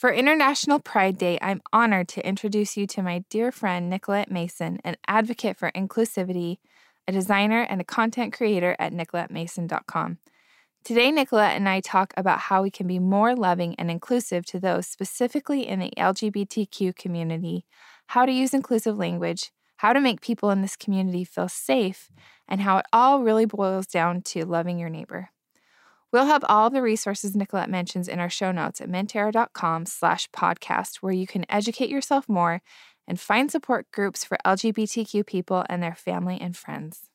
For International Pride Day, I'm honored to introduce you to my dear friend Nicolette Mason, an advocate for inclusivity, a designer, and a content creator at nicolettemason.com. Today, Nicolette and I talk about how we can be more loving and inclusive to those specifically in the LGBTQ community, how to use inclusive language, how to make people in this community feel safe, and how it all really boils down to loving your neighbor. We'll have all the resources Nicolette mentions in our show notes at mentera.com slash podcast, where you can educate yourself more and find support groups for LGBTQ people and their family and friends.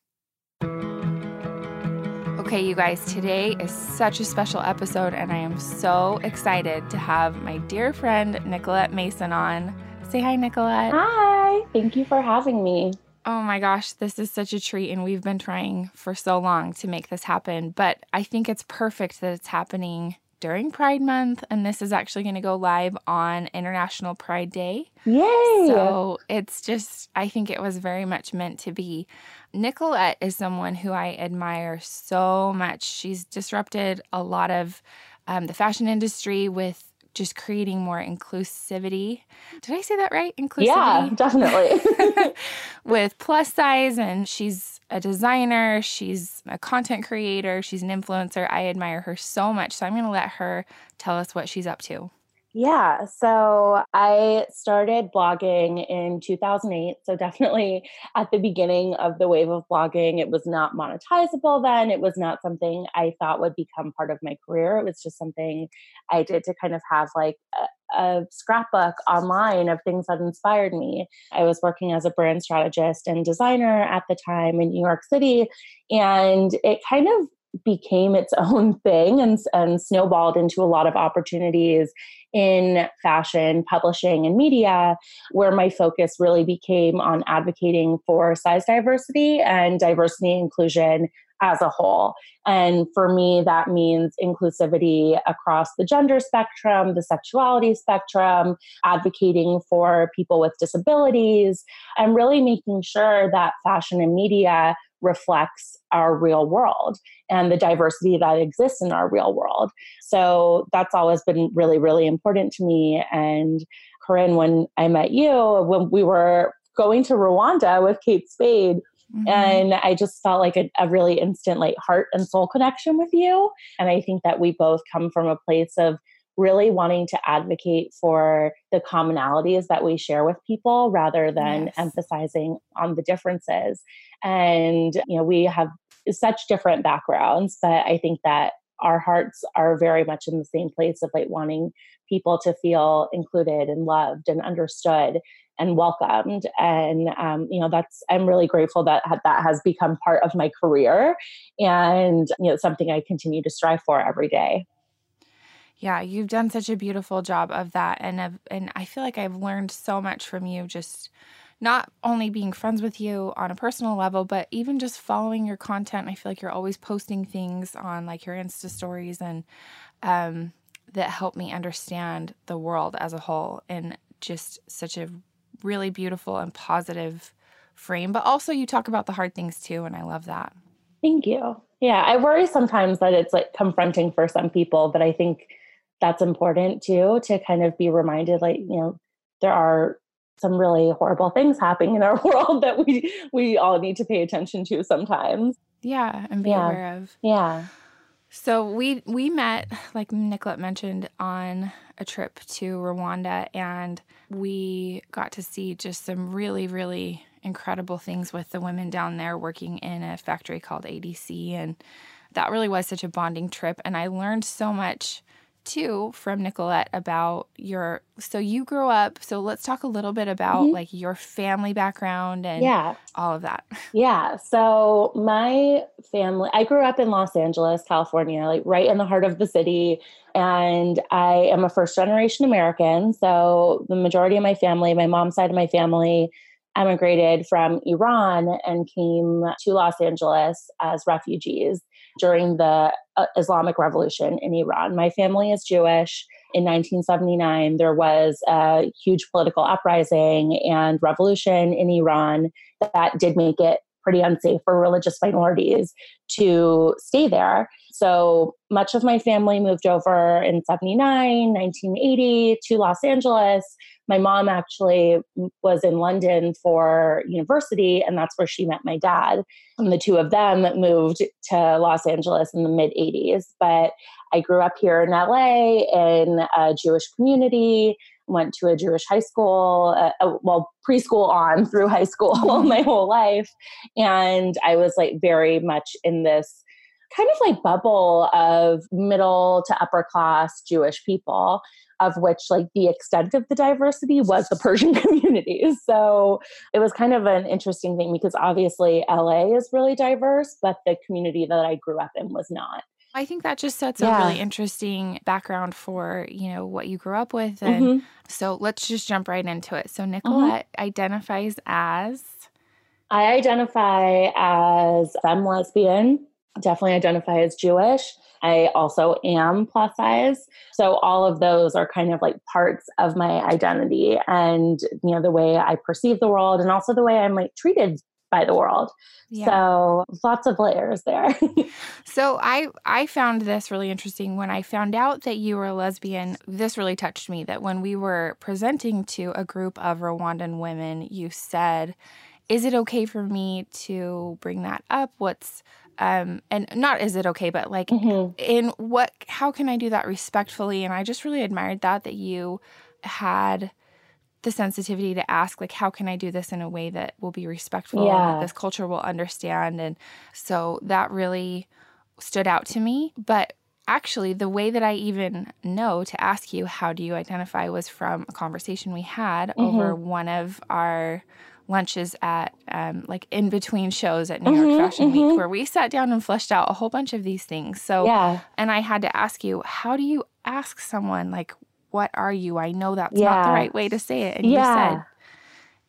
Okay, you guys, today is such a special episode, and I am so excited to have my dear friend Nicolette Mason on. Say hi, Nicolette. Hi, thank you for having me. Oh my gosh, this is such a treat, and we've been trying for so long to make this happen. But I think it's perfect that it's happening during Pride Month, and this is actually going to go live on International Pride Day. Yay! So it's just, I think it was very much meant to be. Nicolette is someone who I admire so much. She's disrupted a lot of um, the fashion industry with just creating more inclusivity. Did I say that right? Inclusivity? Yeah, definitely. With plus size, and she's a designer, she's a content creator, she's an influencer. I admire her so much. So I'm going to let her tell us what she's up to. Yeah, so I started blogging in 2008. So, definitely at the beginning of the wave of blogging, it was not monetizable then. It was not something I thought would become part of my career. It was just something I did to kind of have like a, a scrapbook online of things that inspired me. I was working as a brand strategist and designer at the time in New York City, and it kind of became its own thing and, and snowballed into a lot of opportunities in fashion, publishing, and media, where my focus really became on advocating for size diversity and diversity inclusion as a whole. And for me, that means inclusivity across the gender spectrum, the sexuality spectrum, advocating for people with disabilities, and really making sure that fashion and media reflects our real world and the diversity that exists in our real world. So that's always been really, really important to me. And Corinne, when I met you, when we were going to Rwanda with Kate Spade, Mm-hmm. And I just felt like a, a, really instant, like heart and soul connection with you. And I think that we both come from a place of really wanting to advocate for the commonalities that we share with people rather than yes. emphasizing on the differences. And, you know, we have such different backgrounds, but I think that our hearts are very much in the same place of like wanting people to feel included and loved and understood and welcomed and um, you know that's i'm really grateful that that has become part of my career and you know something i continue to strive for every day yeah, you've done such a beautiful job of that and of, and I feel like I've learned so much from you just not only being friends with you on a personal level, but even just following your content. I feel like you're always posting things on like your Insta stories and um, that help me understand the world as a whole in just such a really beautiful and positive frame. But also, you talk about the hard things too, and I love that. Thank you. Yeah, I worry sometimes that it's like confronting for some people, but I think that's important too to kind of be reminded like you know there are some really horrible things happening in our world that we we all need to pay attention to sometimes. Yeah and be yeah. aware of. Yeah. So we we met like nicolette mentioned on a trip to rwanda and we got to see just some really really incredible things with the women down there working in a factory called adc and that really was such a bonding trip and i learned so much too from Nicolette about your so you grew up so let's talk a little bit about mm-hmm. like your family background and yeah all of that. Yeah. So my family I grew up in Los Angeles, California, like right in the heart of the city and I am a first generation American. So the majority of my family, my mom's side of my family emigrated from Iran and came to Los Angeles as refugees during the uh, Islamic Revolution in Iran. My family is Jewish. In 1979, there was a huge political uprising and revolution in Iran that did make it pretty unsafe for religious minorities to stay there. So much of my family moved over in 79, 1980 to Los Angeles. My mom actually was in London for university, and that's where she met my dad. And the two of them moved to Los Angeles in the mid 80s. But I grew up here in LA in a Jewish community went to a Jewish high school, uh, uh, well, preschool on through high school my whole life. And I was like very much in this kind of like bubble of middle to upper class Jewish people, of which like the extent of the diversity was the Persian community. So it was kind of an interesting thing because obviously LA is really diverse, but the community that I grew up in was not. I think that just sets yeah. a really interesting background for, you know, what you grew up with. And mm-hmm. so let's just jump right into it. So mm-hmm. Nicolette mm-hmm. identifies as I identify as femme lesbian, definitely identify as Jewish. I also am plus size. So all of those are kind of like parts of my identity and you know the way I perceive the world and also the way I'm like treated by the world. Yeah. So lots of layers there. so I I found this really interesting when I found out that you were a lesbian. This really touched me that when we were presenting to a group of Rwandan women, you said, "Is it okay for me to bring that up? What's um and not is it okay but like mm-hmm. in what how can i do that respectfully and i just really admired that that you had the sensitivity to ask like how can i do this in a way that will be respectful yeah. and that this culture will understand and so that really stood out to me but actually the way that i even know to ask you how do you identify was from a conversation we had mm-hmm. over one of our lunches at um, like in between shows at New mm-hmm, York Fashion mm-hmm. Week where we sat down and fleshed out a whole bunch of these things. So, yeah. and I had to ask you, how do you ask someone like what are you? I know that's yeah. not the right way to say it. And yeah. you said,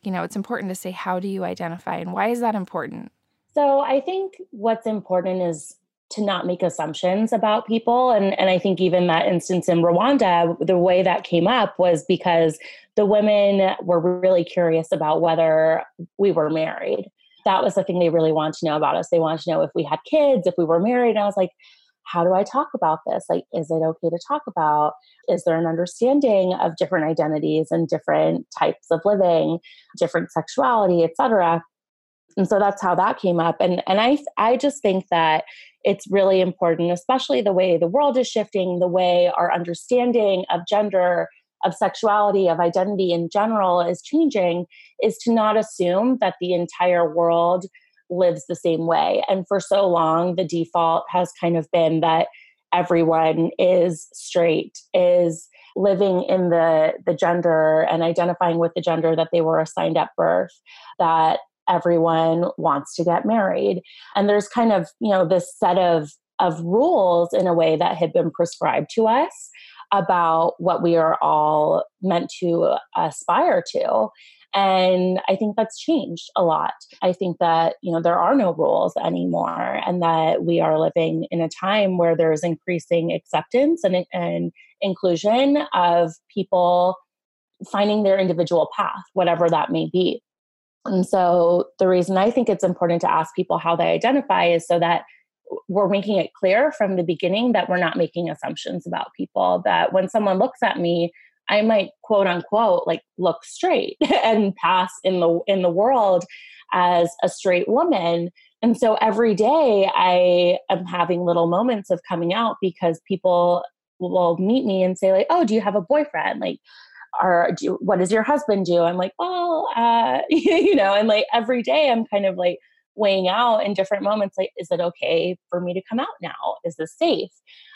you know, it's important to say, how do you identify? And why is that important? So I think what's important is to not make assumptions about people. And, and I think even that instance in Rwanda, the way that came up was because the women were really curious about whether we were married. That was the thing they really wanted to know about us. They wanted to know if we had kids, if we were married. And I was like, how do I talk about this? Like, is it okay to talk about? Is there an understanding of different identities and different types of living, different sexuality, etc.? And so that's how that came up. And and I I just think that it's really important, especially the way the world is shifting, the way our understanding of gender, of sexuality, of identity in general is changing, is to not assume that the entire world lives the same way. And for so long, the default has kind of been that everyone is straight, is living in the, the gender and identifying with the gender that they were assigned at birth, that everyone wants to get married. And there's kind of, you know, this set of of rules in a way that had been prescribed to us about what we are all meant to aspire to. And I think that's changed a lot. I think that, you know, there are no rules anymore and that we are living in a time where there's increasing acceptance and, and inclusion of people finding their individual path, whatever that may be. And so the reason I think it's important to ask people how they identify is so that we're making it clear from the beginning that we're not making assumptions about people, that when someone looks at me, I might quote unquote like look straight and pass in the in the world as a straight woman. And so every day I am having little moments of coming out because people will meet me and say like, "Oh, do you have a boyfriend?" Like, or do, what does your husband do? I'm like, "Oh, uh, you know," and like every day I'm kind of like weighing out in different moments like is it okay for me to come out now is this safe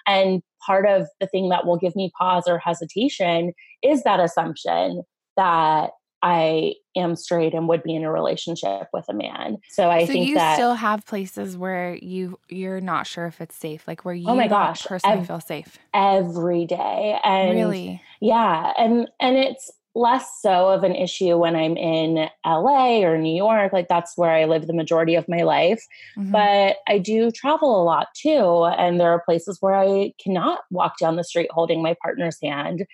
and part of the thing that will give me pause or hesitation is that assumption that I am straight and would be in a relationship with a man. So I so think you that still have places where you you're not sure if it's safe, like where you oh my gosh, personally ev- feel safe every day. And really, yeah, and and it's less so of an issue when I'm in LA or New York. Like that's where I live the majority of my life. Mm-hmm. But I do travel a lot too. And there are places where I cannot walk down the street holding my partner's hand.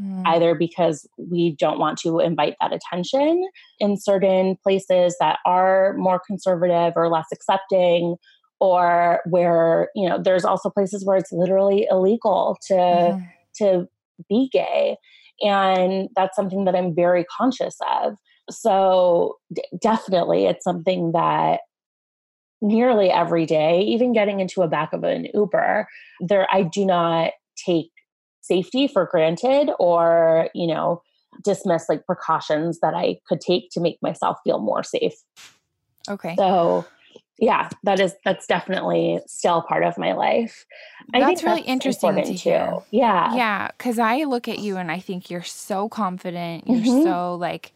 Mm. Either because we don't want to invite that attention in certain places that are more conservative or less accepting, or where you know there's also places where it's literally illegal to mm-hmm. to be gay and that's something that i'm very conscious of so d- definitely it's something that nearly every day even getting into a back of an uber there i do not take safety for granted or you know dismiss like precautions that i could take to make myself feel more safe. Okay. So yeah that is that's definitely still part of my life. I that's really that's interesting to hear. Too. yeah. Yeah because i look at you and i think you're so confident you're mm-hmm. so like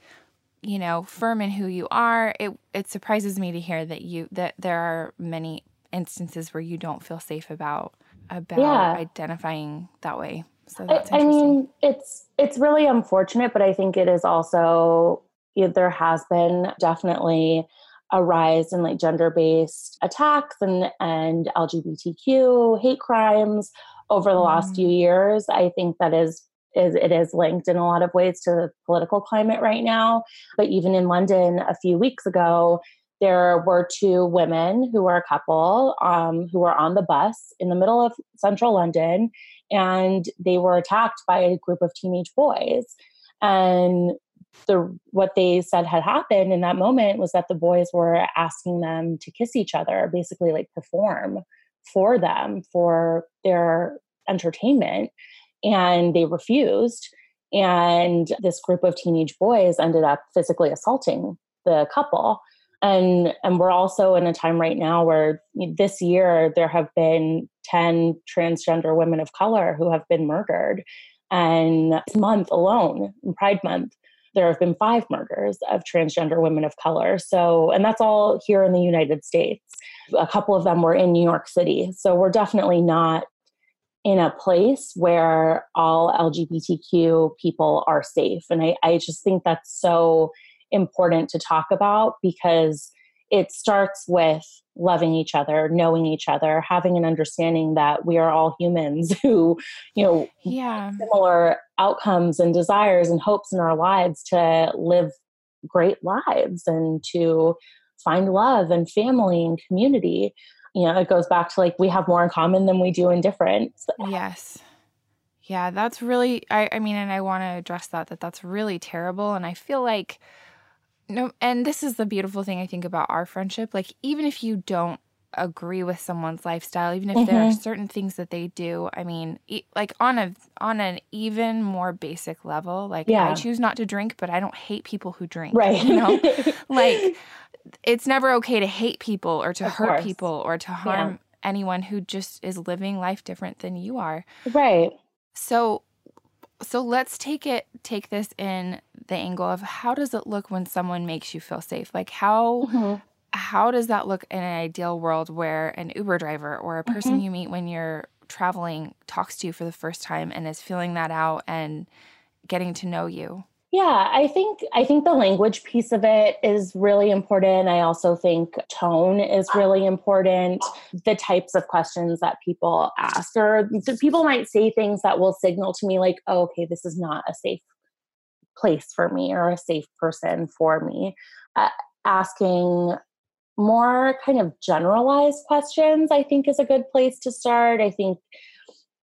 you know firm in who you are. It it surprises me to hear that you that there are many instances where you don't feel safe about about yeah. identifying that way so that's I, I mean it's it's really unfortunate but i think it is also you know, there has been definitely a rise in like gender-based attacks and and LGBTQ hate crimes over the mm. last few years. I think that is is it is linked in a lot of ways to the political climate right now. But even in London a few weeks ago, there were two women who were a couple um, who were on the bus in the middle of central London, and they were attacked by a group of teenage boys. And the what they said had happened in that moment was that the boys were asking them to kiss each other, basically like perform for them for their entertainment, and they refused. And this group of teenage boys ended up physically assaulting the couple. And, and we're also in a time right now where this year there have been 10 transgender women of color who have been murdered. And this month alone, in Pride Month, there have been five murders of transgender women of color. So, and that's all here in the United States. A couple of them were in New York City. So, we're definitely not in a place where all LGBTQ people are safe. And I, I just think that's so important to talk about because it starts with loving each other, knowing each other, having an understanding that we are all humans who, you know, yeah. similar outcomes and desires and hopes in our lives to live great lives and to find love and family and community. You know, it goes back to like we have more in common than we do in different. Yes. Yeah, that's really I I mean and I want to address that that that's really terrible and I feel like no, and this is the beautiful thing I think about our friendship. Like, even if you don't agree with someone's lifestyle, even if mm-hmm. there are mm-hmm. certain things that they do, I mean, e- like on a on an even more basic level, like yeah. I choose not to drink, but I don't hate people who drink. Right. You know, like it's never okay to hate people or to of hurt course. people or to harm yeah. anyone who just is living life different than you are. Right. So so let's take it take this in the angle of how does it look when someone makes you feel safe like how mm-hmm. how does that look in an ideal world where an uber driver or a person mm-hmm. you meet when you're traveling talks to you for the first time and is feeling that out and getting to know you yeah, I think I think the language piece of it is really important. I also think tone is really important. The types of questions that people ask or people might say things that will signal to me like, oh, okay, this is not a safe place for me or a safe person for me. Uh, asking more kind of generalized questions, I think, is a good place to start. I think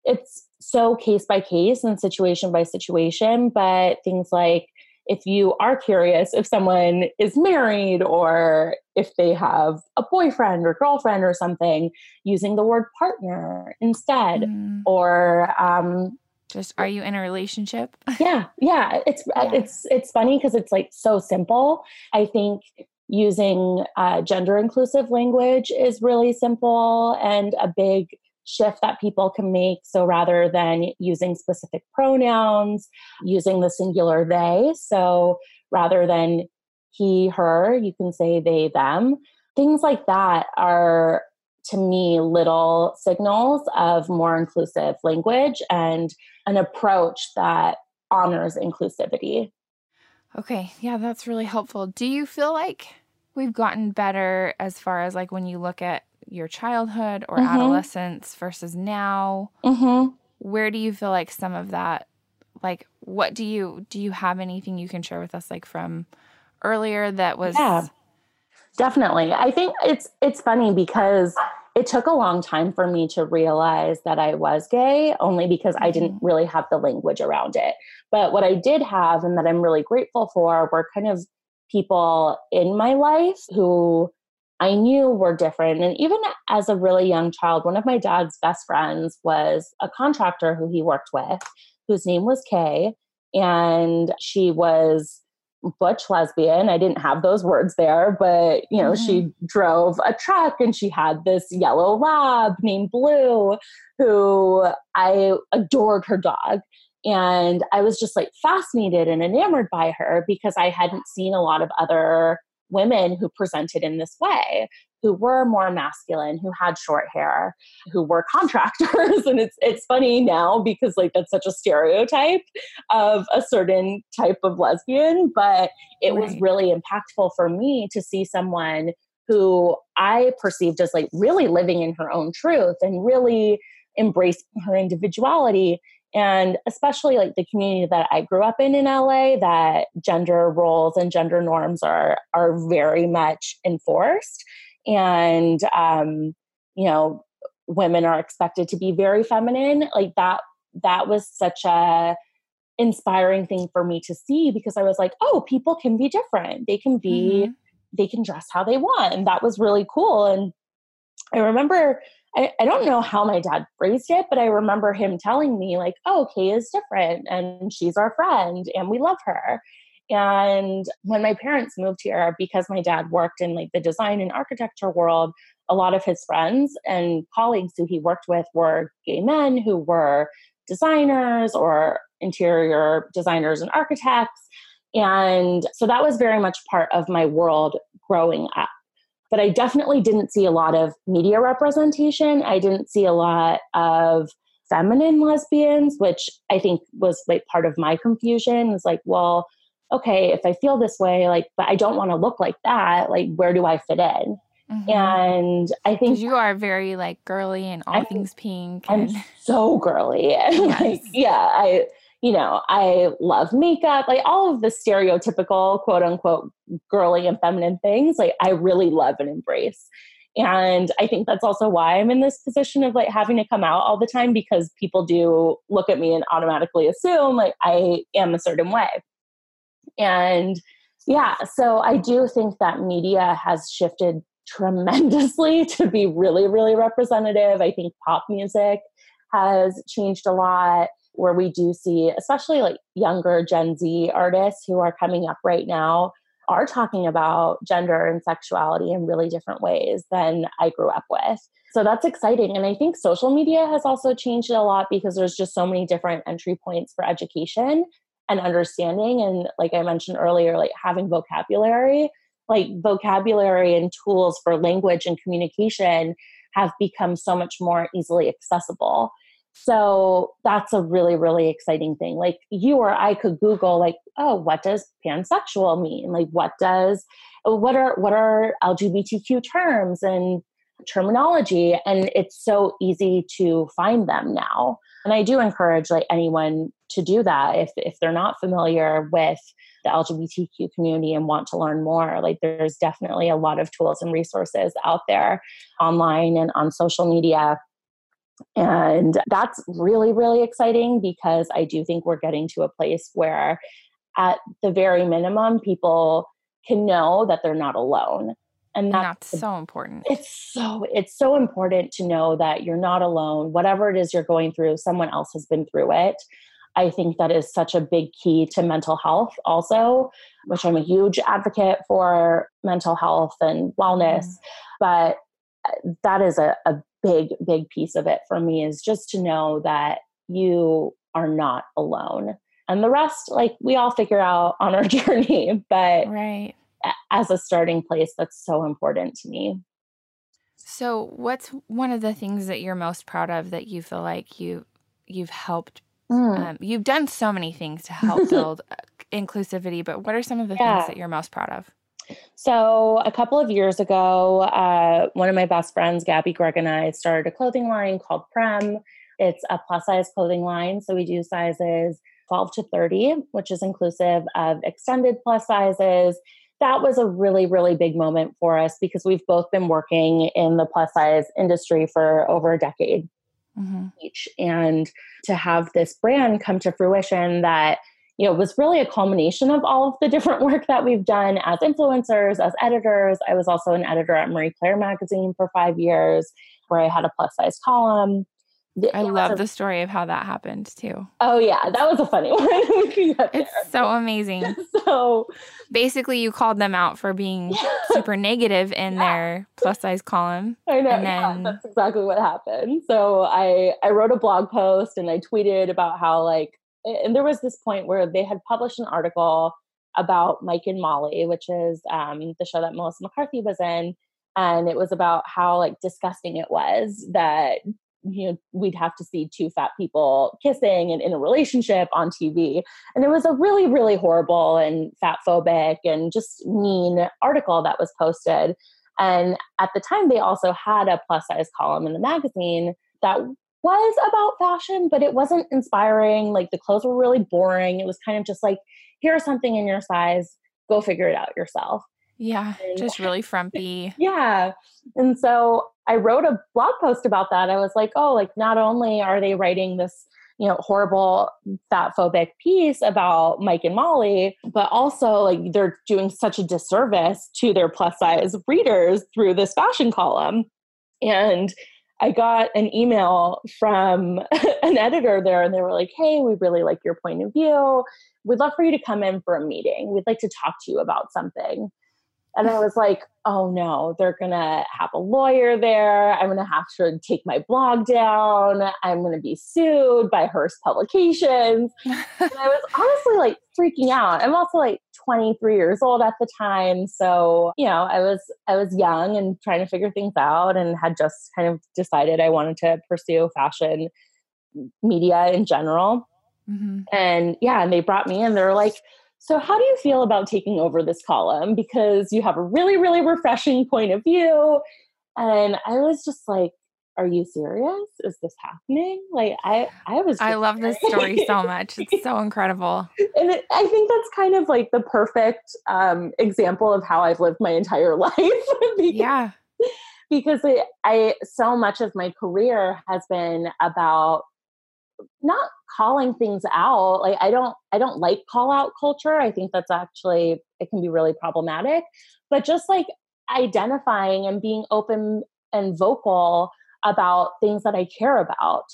it's so case by case and situation by situation, but things like if you are curious if someone is married or if they have a boyfriend or girlfriend or something, using the word partner instead, mm. or um, just are you in a relationship? yeah, yeah. It's yeah. it's it's funny because it's like so simple. I think using uh, gender inclusive language is really simple and a big shift that people can make. So rather than using specific pronouns, using the singular they. So rather than he, her, you can say they, them. Things like that are to me little signals of more inclusive language and an approach that honors inclusivity. Okay, yeah, that's really helpful. Do you feel like we've gotten better as far as like when you look at your childhood or mm-hmm. adolescence versus now mm-hmm. where do you feel like some of that like what do you do you have anything you can share with us like from earlier that was yeah definitely i think it's it's funny because it took a long time for me to realize that I was gay, only because. I didn't mm-hmm. really have the language around it. But what I did have, and that I'm really grateful for, were kind of people in my life who I knew were different. And even as a really young child, one of my dad's best friends was a contractor who he worked with, whose name was Kay. And she was butch lesbian. I didn't have those words there, but you know, mm-hmm. she drove a truck and she had this yellow lab named Blue who I adored her dog. And I was just like fascinated and enamored by her because I hadn't seen a lot of other women who presented in this way who were more masculine who had short hair who were contractors and it's it's funny now because like that's such a stereotype of a certain type of lesbian but it right. was really impactful for me to see someone who I perceived as like really living in her own truth and really embracing her individuality and especially like the community that I grew up in in LA that gender roles and gender norms are are very much enforced. And um you know women are expected to be very feminine. Like that that was such a inspiring thing for me to see because I was like oh people can be different. They can be mm-hmm. they can dress how they want. And that was really cool. And I remember I, I don't know how my dad phrased it, but I remember him telling me, like, oh, Kay is different and she's our friend and we love her. And when my parents moved here, because my dad worked in like the design and architecture world, a lot of his friends and colleagues who he worked with were gay men who were designers or interior designers and architects. And so that was very much part of my world growing up but I definitely didn't see a lot of media representation. I didn't see a lot of feminine lesbians, which I think was like part of my confusion. Was like, well, okay, if I feel this way, like, but I don't want to look like that, like, where do I fit in? Mm-hmm. And I think you are very like girly and all I, things pink. And... I'm so girly. And yes. like, yeah, I you know, I love makeup, like all of the stereotypical quote unquote girly and feminine things, like I really love and embrace. And I think that's also why I'm in this position of like having to come out all the time because people do look at me and automatically assume like I am a certain way. And yeah, so I do think that media has shifted tremendously to be really, really representative. I think pop music has changed a lot where we do see, especially like younger Gen Z artists who are coming up right now, are talking about gender and sexuality in really different ways than I grew up with. So that's exciting. And I think social media has also changed it a lot because there's just so many different entry points for education and understanding. And like I mentioned earlier, like having vocabulary, like vocabulary and tools for language and communication have become so much more easily accessible. So that's a really, really exciting thing. Like you or I could Google, like, oh, what does pansexual mean? Like, what does, what are, what are LGBTQ terms and terminology? And it's so easy to find them now. And I do encourage like anyone to do that if if they're not familiar with the LGBTQ community and want to learn more. Like there's definitely a lot of tools and resources out there online and on social media and that's really, really exciting because I do think we're getting to a place where, at the very minimum, people can know that they're not alone. And that's, that's so important. It's so it's so important to know that you're not alone. Whatever it is you're going through, someone else has been through it. I think that is such a big key to mental health, also, which I'm a huge advocate for mental health and wellness. Mm. But that is a, a big, big piece of it for me is just to know that you are not alone. And the rest, like we all figure out on our journey. But right. as a starting place, that's so important to me. So, what's one of the things that you're most proud of that you feel like you you've helped? Mm. Um, you've done so many things to help build uh, inclusivity, but what are some of the yeah. things that you're most proud of? So, a couple of years ago, uh, one of my best friends, Gabi Gregg, and I started a clothing line called Premme. It's a plus size clothing line. So, we do sizes 12 to 30, which is inclusive of extended plus sizes, that was a really, really big moment for us because we've both been working in the plus size industry for over a decade mm-hmm. each. And to have this brand come to fruition that you know was really a culmination of all of the different work that we've done as influencers as editors i was also an editor at marie claire magazine for five years where i had a plus size column I love a, the story of how that happened too. Oh yeah, that was a funny one. it's so amazing. so basically, you called them out for being yeah. super negative in yeah. their plus size column. I know. And then, yeah, that's exactly what happened. So I I wrote a blog post and I tweeted about how like and there was this point where they had published an article about Mike and Molly, which is um, the show that Melissa McCarthy was in, and it was about how like disgusting it was that you know we'd have to see two fat people kissing and in a relationship on TV and it was a really really horrible and fat phobic and just mean article that was posted and at the time they also had a plus size column in the magazine that was about fashion but it wasn't inspiring like the clothes were really boring it was kind of just like here's something in your size go figure it out yourself yeah, and, just really frumpy. Yeah. And so I wrote a blog post about that. I was like, oh, like not only are they writing this, you know, horrible fat phobic piece about Mike and Molly, but also like they're doing such a disservice to their plus size readers through this fashion column. And I got an email from an editor there, and they were like, Hey, we really like your point of view. We'd love for you to come in for a meeting. We'd like to talk to you about something. And I was like, oh no, they're going to have a lawyer there. I'm going to have to take my blog down. I'm going to be sued by Hearst Publications. and I was honestly like freaking out. I'm also like 23 years old at the time. So, you know, I was I was young and trying to figure things out and had just kind of decided I wanted to pursue fashion media in general. Mm-hmm. And yeah, and they brought me in. They're like, so, how do you feel about taking over this column? Because you have a really, really refreshing point of view. And I was just like, are you serious? Is this happening? Like, I, I was. I love this story so much. It's so incredible. And it, I think that's kind of like the perfect um, example of how I've lived my entire life. because, yeah. Because it, I, so much of my career has been about not calling things out like i don't i don't like call out culture. I think that's actually it can be really problematic but just like identifying and being open and vocal about things that i care about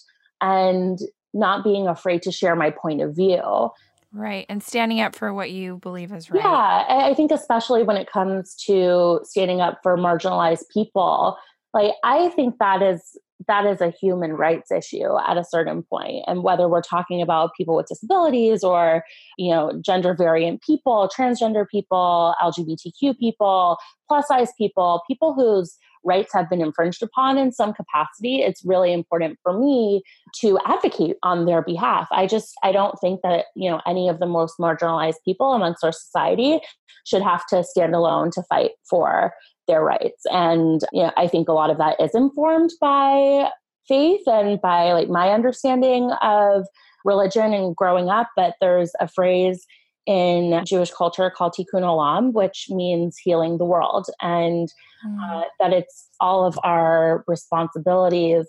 and not being afraid to share my point of view. Right and standing up for what you believe is right. Yeah i think especially when it comes to standing up for marginalized people like i think that is that is a human rights issue at a certain point and whether we're talking about people with disabilities or you know gender variant people transgender people lgbtq people plus size people people whose rights have been infringed upon in some capacity it's really important for me to advocate on their behalf. I just i don't think that you know any of the most marginalized people amongst our society should have to stand alone to fight for their rights. And you know, I think a lot of that is informed by faith and by like my understanding of religion and growing up. But there's a phrase in Jewish culture called tikkun olam, which means healing the world, and mm. uh, that it's all of our responsibilities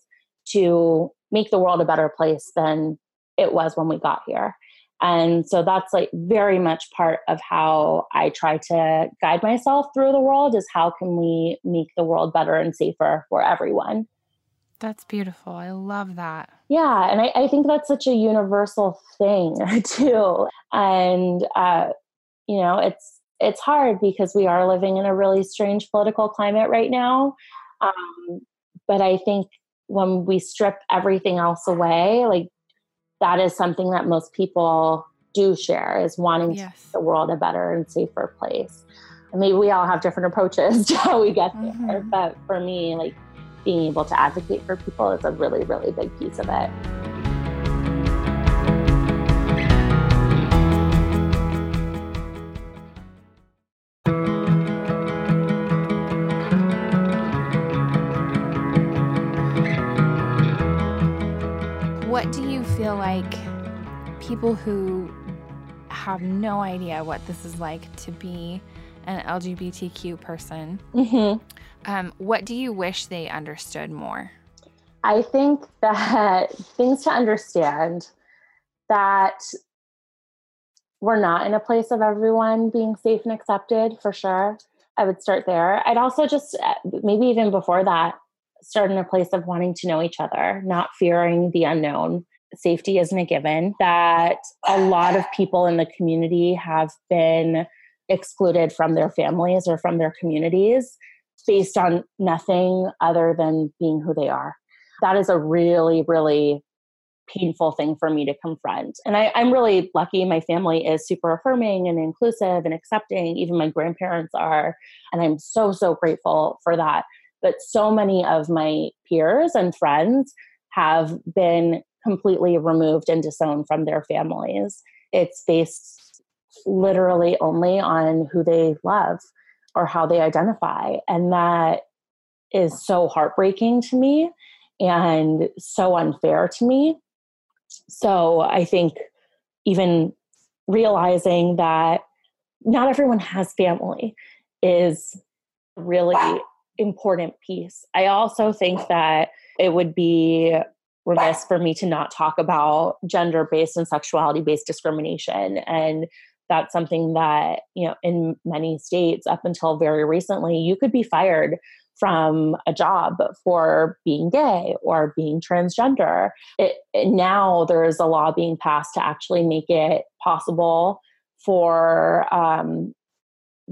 to make the world a better place than it was when we got here. And so that's like very much part of how I try to guide myself through the world is how can we make the world better and safer for everyone. That's beautiful. I love that. Yeah. And I, I think that's such a universal thing too. And, uh, you know, it's, it's hard because we are living in a really strange political climate right now. Um, but I think when we strip everything else away, like that is something that most people do share is wanting yes. to make the world a better and safer place. I mean, we all have different approaches to how we get there, mm-hmm. but for me, like being able to advocate for people is a really, really big piece of it. People who have no idea what this is like to be an LGBTQ person, mm-hmm. um, what do you wish they understood more? I think that things to understand that we're not in a place of everyone being safe and accepted for sure. I would start there. I'd also just, uh, maybe even before that, start in a place of wanting to know each other, not fearing the unknown. Safety isn't a given. That a lot of people in the community have been excluded from their families or from their communities based on nothing other than being who they are. That is a really, really painful thing for me to confront. And I, am really lucky. My family is super affirming and inclusive and accepting. Even my grandparents are. And I'm so, so grateful for that. But so many of my peers and friends have been completely removed and disowned from their families. It's based literally only on who they love or how they identify. And that is so heartbreaking to me and so unfair to me so I think even realizing that not everyone has family is a really important piece. I also think that it would be remiss for me to not talk about gender based and sexuality based discrimination and that's something that you know in many states up until very recently you could be fired from a job for being gay or being transgender. It, now there's a law being passed to actually make it possible for um,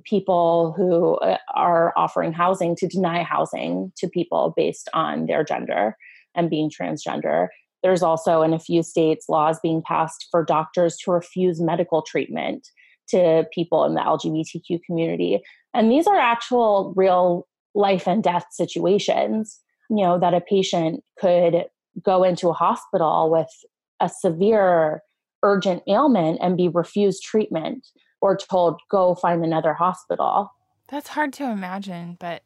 people who uh, are offering housing to deny housing to people based on their gender and being transgender. There's also in a few states laws being passed for doctors to refuse medical treatment to people in the LGBTQ community. And these are actual real life and death situations, you know, that a patient could go into a hospital with a severe urgent ailment and be refused treatment or told go find another hospital. That's hard to imagine, but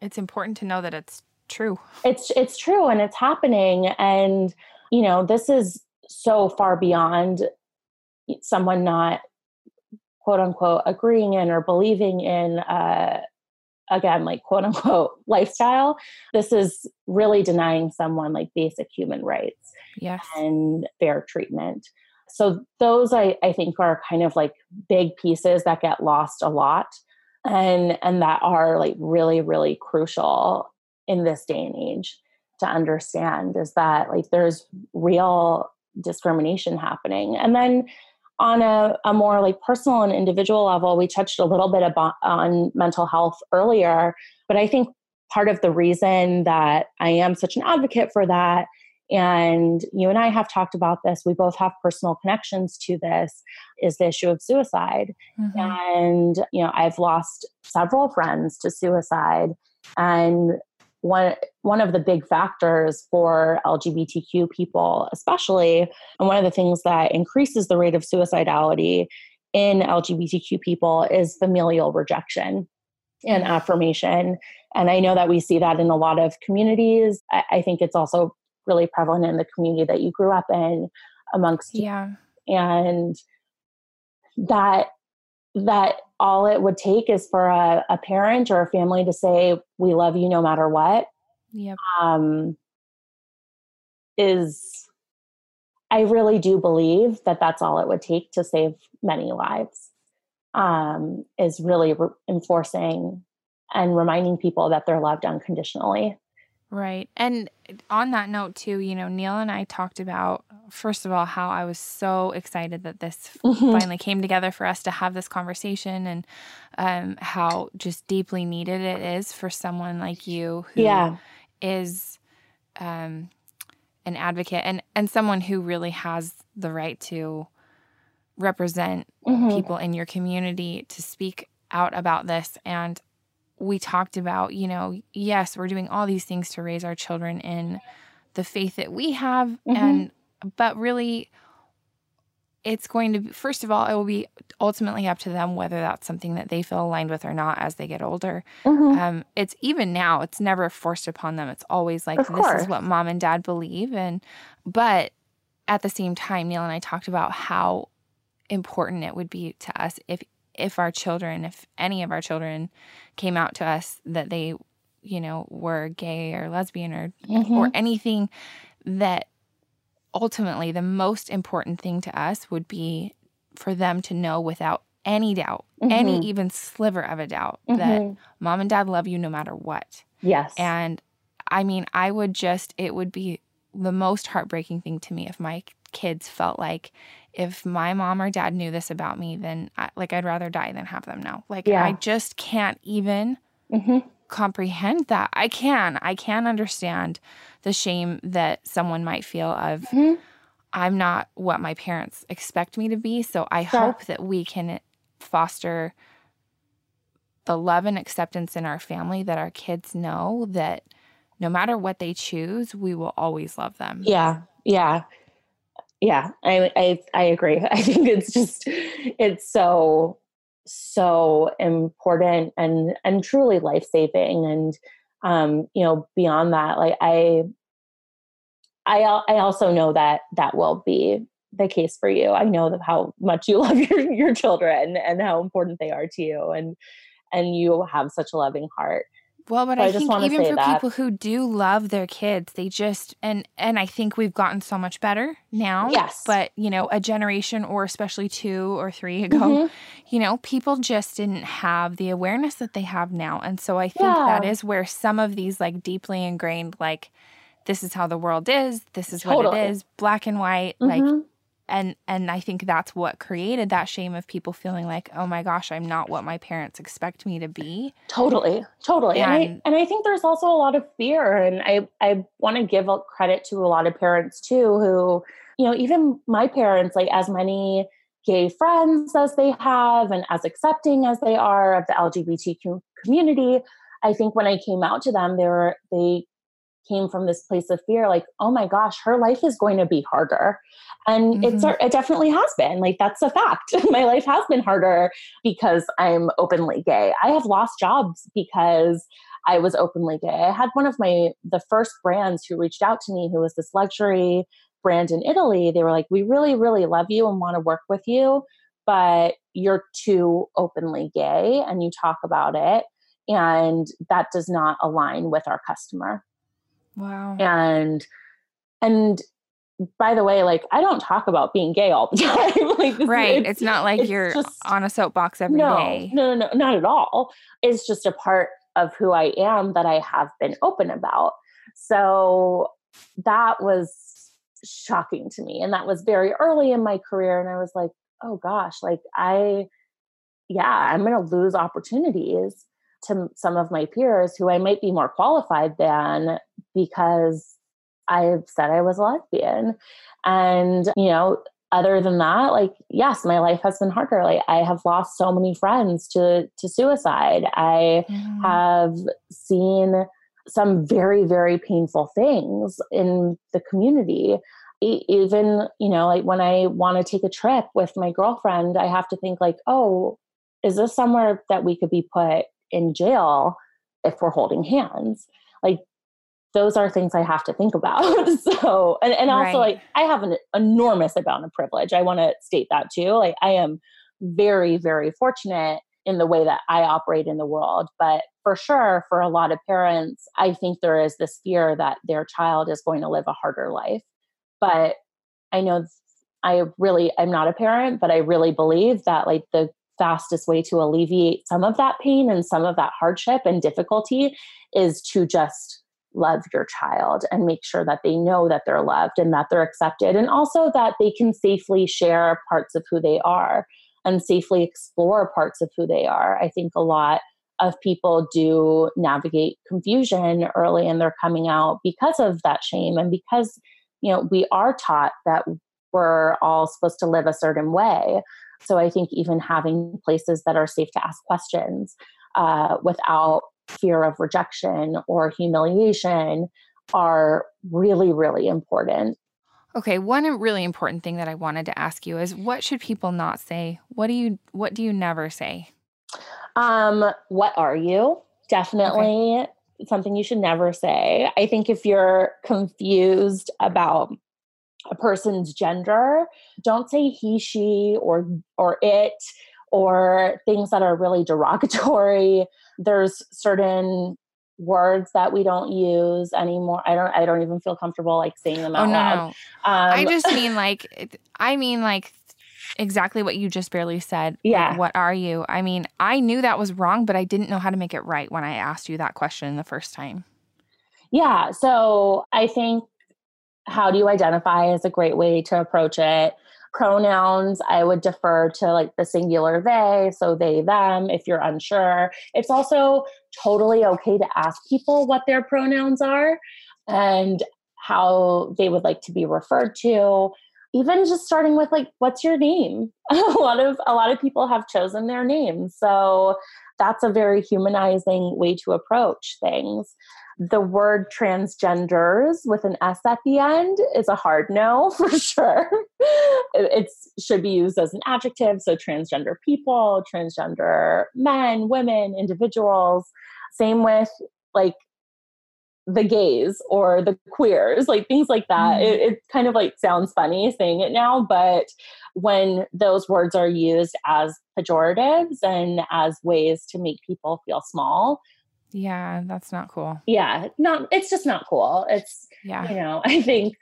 it's important to know that it's true. It's it's true and it's happening and you know, this is so far beyond someone not quote unquote agreeing in or believing in uh, again like quote unquote lifestyle this is really denying someone like basic human rights yes. and fair treatment so those I, I think are kind of like big pieces that get lost a lot and and that are like really really crucial in this day and age to understand is that like there's real discrimination happening and then on a, a more like personal and individual level, we touched a little bit about on mental health earlier, but I think part of the reason that I am such an advocate for that and you and I have talked about this, we both have personal connections to this, is the issue of suicide. Mm-hmm. And, you know, I've lost several friends to suicide. And one one of the big factors for LGBTQ people, especially, and one of the things that increases the rate of suicidality in LGBTQ people is familial rejection and affirmation. And I know that we see that in a lot of communities. I, I think it's also really prevalent in the community that you grew up in amongst yeah and that that all it would take is for a, a parent or a family to say, We love you no matter what. Yep. Um, is I really do believe that that's all it would take to save many lives. Um, is really re- enforcing and reminding people that they're loved unconditionally. Right. And on that note, too, you know, Neil and I talked about, first of all, how I was so excited that this mm-hmm. finally came together for us to have this conversation and um, how just deeply needed it is for someone like you who yeah. is um, an advocate and, and someone who really has the right to represent mm-hmm. people in your community to speak out about this. And we talked about, you know, yes, we're doing all these things to raise our children in the faith that we have mm-hmm. and but really it's going to be first of all it will be ultimately up to them whether that's something that they feel aligned with or not as they get older mm-hmm. um, it's even now it's never forced upon them it's always like this is what mom and dad believe and but at the same time neil and i talked about how important it would be to us if if our children, if any of our children came out to us that they, you know, were gay or lesbian or Mhm. or anything that ultimately the most important thing to us would be for them to know without any doubt, any Mhm. even sliver of a doubt that Mhm. mom and dad love you no matter what. yes. And I mean, I would just, it would be the most heartbreaking thing to me if my kids felt like if my mom or dad knew this about me, then I, like I'd rather die than have them know. Like Yeah. I just can't even Mhm. comprehend that. I can. I can understand the shame that someone might feel of Mhm. I'm not what my parents expect me to be. So I Sure. hope that we can foster the love and acceptance in our family that our kids know that no matter what they choose, we will always love them. Yeah, yeah, yeah. I, I I agree. I think it's just it's so so important and and truly life saving. And um, you know, beyond that, like I I I also know that that will be the case for you. I know that how much you love your your children and how important they are to you, and and you have such a loving heart. Well, but So I I, think even for that. people who do love their kids, they just and and I think we've gotten so much better now. Yes. But you know, a generation or especially two or three ago, Mhm. you know, people just didn't have the awareness that they have now. And so I think that Yeah. is where some of these like deeply ingrained like this is how the world is, this is what it is, black and white, like Mhm. And and I think that's what created that shame of people feeling like, "Oh my gosh, I'm not what my parents expect me to be." Totally, totally. And, And- I and I think there's also a lot of fear and I I want to give credit to a lot of parents too who, you know, even my parents like as many gay friends as they have and as accepting as they are of the LGBTQ community, I think when I came out to them they were they came from this place of fear like, "Oh my gosh, her life is going to be harder." And it's Mhm. it definitely has been. Like that's a fact. my life has been harder because I'm openly gay. I have lost jobs because I was openly gay. I had one of my the first brands who reached out to me who was this luxury brand in Italy. They were like, "We really really love you and want to work with you, but you're too openly gay and you talk about it and that does not align with our customer." Wow. And and by the way, like I don't talk about being gay all the time. like this- Right. It's, not like it's you're just- on a soapbox every no, day. No, no, no, not at all. It's just a part of who I am that I have been open about. So that was shocking to me. And that was very early in my career. And I was like, oh gosh, like I, yeah, I'm going to lose opportunities to some of my peers who I might be more qualified than because I said I was a lesbian. And, you know, other than that, like, yes, my life has been harder. Like I have lost so many friends to to suicide. I Mhm. have seen some very, very painful things in the community. Even, you know, like when I want to take a trip with my girlfriend, I have to think like, oh, is this somewhere that we could be put in jail if we're holding hands? Like those are things I have to think about. so, and, and also Right. like I have an enormous amount of privilege. I want to state that too. Like I am very, very fortunate in the way that I operate in the world. But for sure, for a lot of parents, I think there is this fear that their child is going to live a harder life. But I know I really, I'm not a parent, but I really believe that like the fastest way to alleviate some of that pain and some of that hardship and difficulty is to just love your child and make sure that they know that they're loved and that they're accepted and also that they can safely share parts of who they are and safely explore parts of who they are. I think a lot of people do navigate confusion early in their coming out because of that shame and because you know we are taught that we're all supposed to live a certain way. So I think even having places that are safe to ask questions uh, without fear of rejection or humiliation are really, really important. Okay, one really important thing that I wanted to ask you is what should people not say? What do you what do you never say? Um, what are you? Definitely something you should never say. I think if you're confused about a person's gender, don't say he, she, or or it, or things that are really derogatory. There's certain words that we don't use anymore. I don't I don't even feel comfortable like saying them out oh, no, loud. Um, I just mean like I mean like exactly what you just barely said. Yeah. What are you? I mean, I knew that was wrong, but I didn't know how to make it right when I asked you that question the first time. Yeah. So I think how do you identify is a great way to approach it. Pronouns, I would defer to like the singular they, so they, them, if you're unsure. It's also totally okay to ask people what their pronouns are and how they would like to be referred to even just starting with like what's your name a lot of a lot of people have chosen their names so that's a very humanizing way to approach things the word transgenders with an s at the end is a hard no for sure it should be used as an adjective so transgender people transgender men women individuals same with like the gays or the queers, like things like that. Mm. It, it, kind of like sounds funny saying it now, but when those words are used as pejoratives and as ways to make people feel small. Yeah, that's not cool. Yeah, not it's just not cool. It's yeah, you know, I think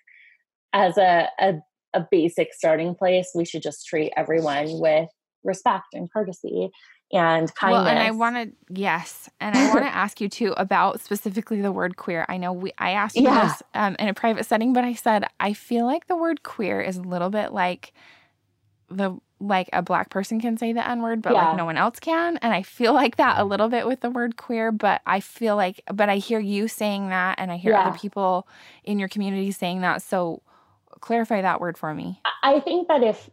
as a, a a basic starting place, we should just treat everyone with respect and courtesy and kindness. Well, and I want to yes, and I want to ask you too about specifically the word queer. I know we I asked you yeah. this um, in a private setting, but I said I feel like the word queer is a little bit like the like a black person can say the n word, but yeah. like no one else can, and I feel like that a little bit with the word queer. But I feel like, but I hear you saying that, and I hear yeah. other people in your community saying that. So clarify that word for me. I think that if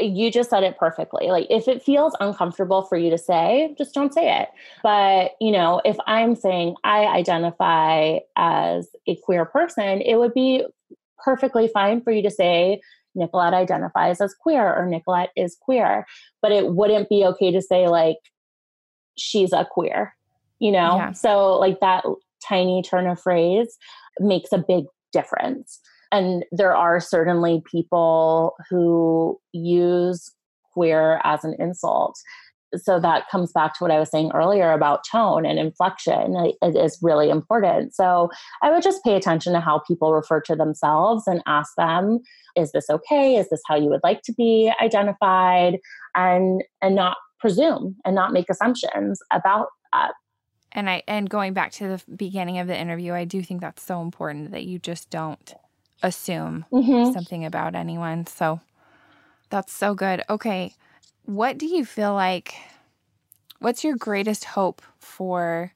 uh, you just said it perfectly. Like if it feels uncomfortable for you to say, just don't say it. But, you know, if I'm saying I identify as a queer person, it would be perfectly fine for you to say Nicolette identifies as queer or Nicolette is queer, but it wouldn't be okay to say like she's a queer, you know? Yeah. So like that tiny turn of phrase makes a big difference. And there are certainly people who use queer as an insult. So that comes back to what I was saying earlier about tone and inflection it is really important. So I would just pay attention to how people refer to themselves and ask them, is this okay? Is this how you would like to be identified? And and not presume and not make assumptions about that. And I and going back to the beginning of the interview, I do think that's so important that you just don't assume mm-hmm. something about anyone. So that's so good. Okay. What do you feel like? What's your greatest hope for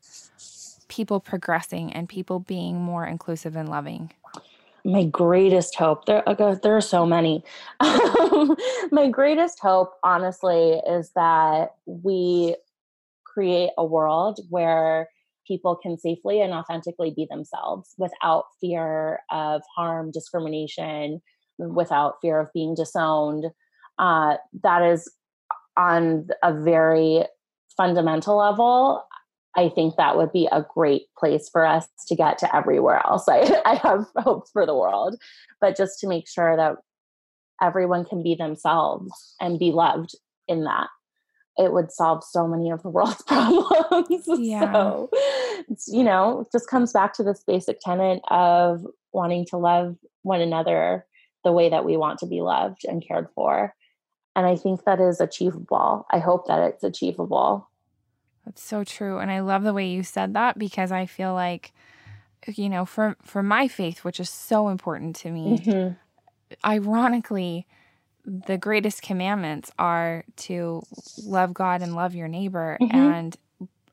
people progressing and people being more inclusive and loving? My greatest hope, there, there are so many. My greatest hope, honestly, is that we create a world where people can safely and authentically be themselves without fear of harm, discrimination, without fear of being disowned. Uh, that is on a very fundamental level. I think that would be a great place for us to get to everywhere else. I, I have hopes for the world, but just to make sure that everyone can be themselves and be loved in that it would solve so many of the world's problems. Yeah. so, you know, it just comes back to this basic tenet of wanting to love one another the way that we want to be loved and cared for. And I think that is achievable. I hope that it's achievable. That's so true. And I love the way you said that because I feel like, you know, for, for my faith, which is so important to me, mm-hmm. ironically, the greatest commandments are to love God and love your neighbor. Mm-hmm. And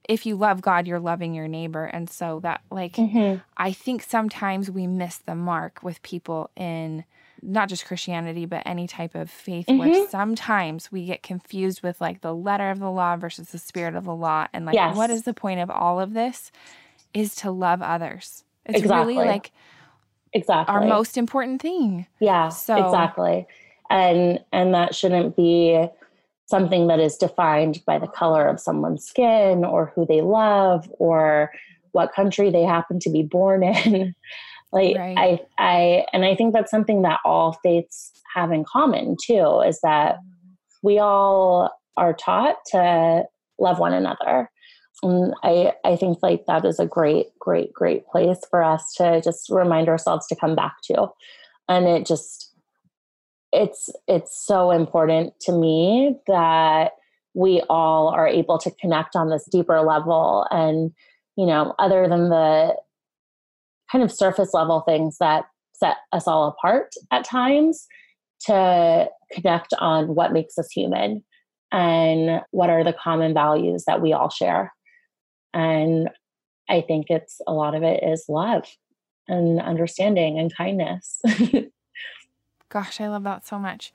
if you love God, you're loving your neighbor. And so that, like, mm-hmm. I think sometimes we miss the mark with people in not just Christianity, but any type of faith, mm-hmm. where sometimes we get confused with like the letter of the law versus the spirit of the law. And like, yes. what is the point of all of this? Is to love others. It's exactly. really like exactly our most important thing. Yeah. So exactly and and that shouldn't be something that is defined by the color of someone's skin or who they love or what country they happen to be born in like right. i i and i think that's something that all faiths have in common too is that we all are taught to love one another. And I, I think like that is a great, great, great place for us to just remind ourselves to come back to. And it just, it's, it's so important to me that we all are able to connect on this deeper level. And, you know, other than the kind of surface level things that set us all apart at times, to connect on what makes us human and what are the common values that we all share. And I think it's a lot of it is love and understanding and kindness. Gosh, I love that so much.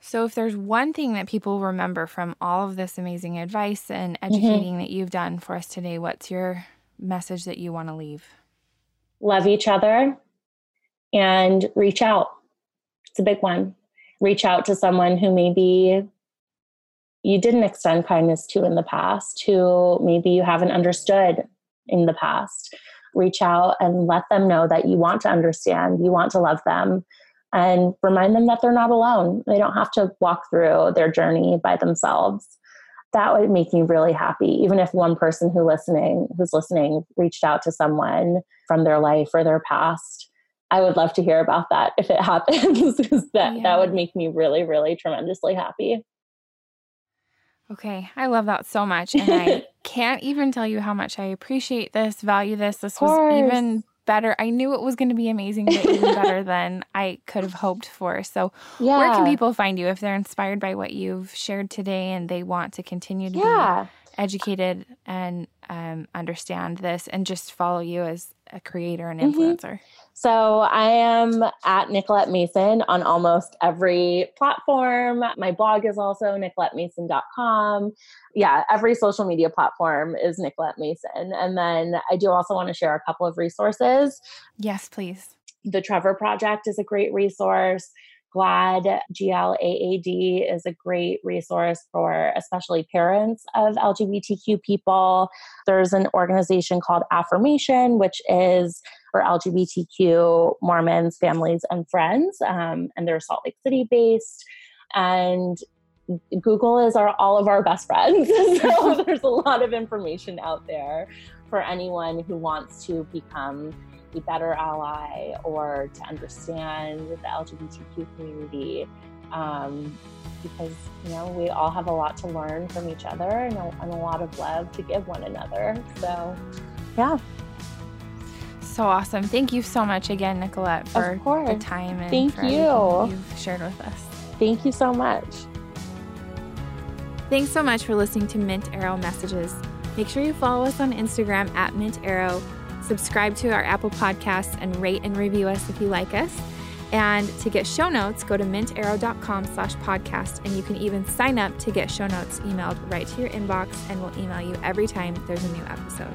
So, if there's one thing that people remember from all of this amazing advice and mm-hmm. educating mm-hmm. that you've done for us today, what's your message that you want to leave? Love each other and reach out. It's a big one. Reach out to someone who maybe you didn't extend kindness to in the past, who maybe you haven't understood in the past. Reach out and let them know that you want to understand, you want to love them, and remind them that they're not alone. They don't have to walk through their journey by themselves. That would make me really happy, even if one person who listening, who's listening, reached out to someone from their life or their past. I would love to hear about that if it happens, because that, yeah. that would make me really, really tremendously happy. Okay, I love that so much. And I can't even tell you how much I appreciate this, value this. This was even better. I knew it was going to be amazing, but even better than I could have hoped for. So, yeah. where can people find you if they're inspired by what you've shared today and they want to continue to yeah. be educated and um, understand this and just follow you as a creator and mm-hmm. influencer? Mm-hmm. So I am at Nicolette Mason on almost every platform. My blog is also nicolettemason.com. Yeah, every social media platform is Nicolette Mason. And then I do also want to share a couple of resources. Yes, please. The Trevor Project is a great resource. GLAAD, G L A A D, is a great resource for especially parents of LGBTQ people. There's an organization called Affirmation, which is for LGBTQ Mormons, families, and friends. Um, and they're Salt Lake City based. And Google is our all of our best friends. so there's a lot of information out there for anyone who wants to become a better ally or to understand the LGBTQ community. Um, because you know we all have a lot to learn from each other and a, and a lot of love to give one another. So, yeah. So awesome! Thank you so much again, Nicolette, for the time and thank you you've shared with us. Thank you so much. Thanks so much for listening to Mint Arrow Messages. Make sure you follow us on Instagram at Mint Arrow subscribe to our Apple Podcasts, and rate and review us if you like us. And to get show notes, go to mintarrow.com slash podcast. And you can even sign up to get show notes emailed right to your inbox, and we'll email you every time there's a new episode.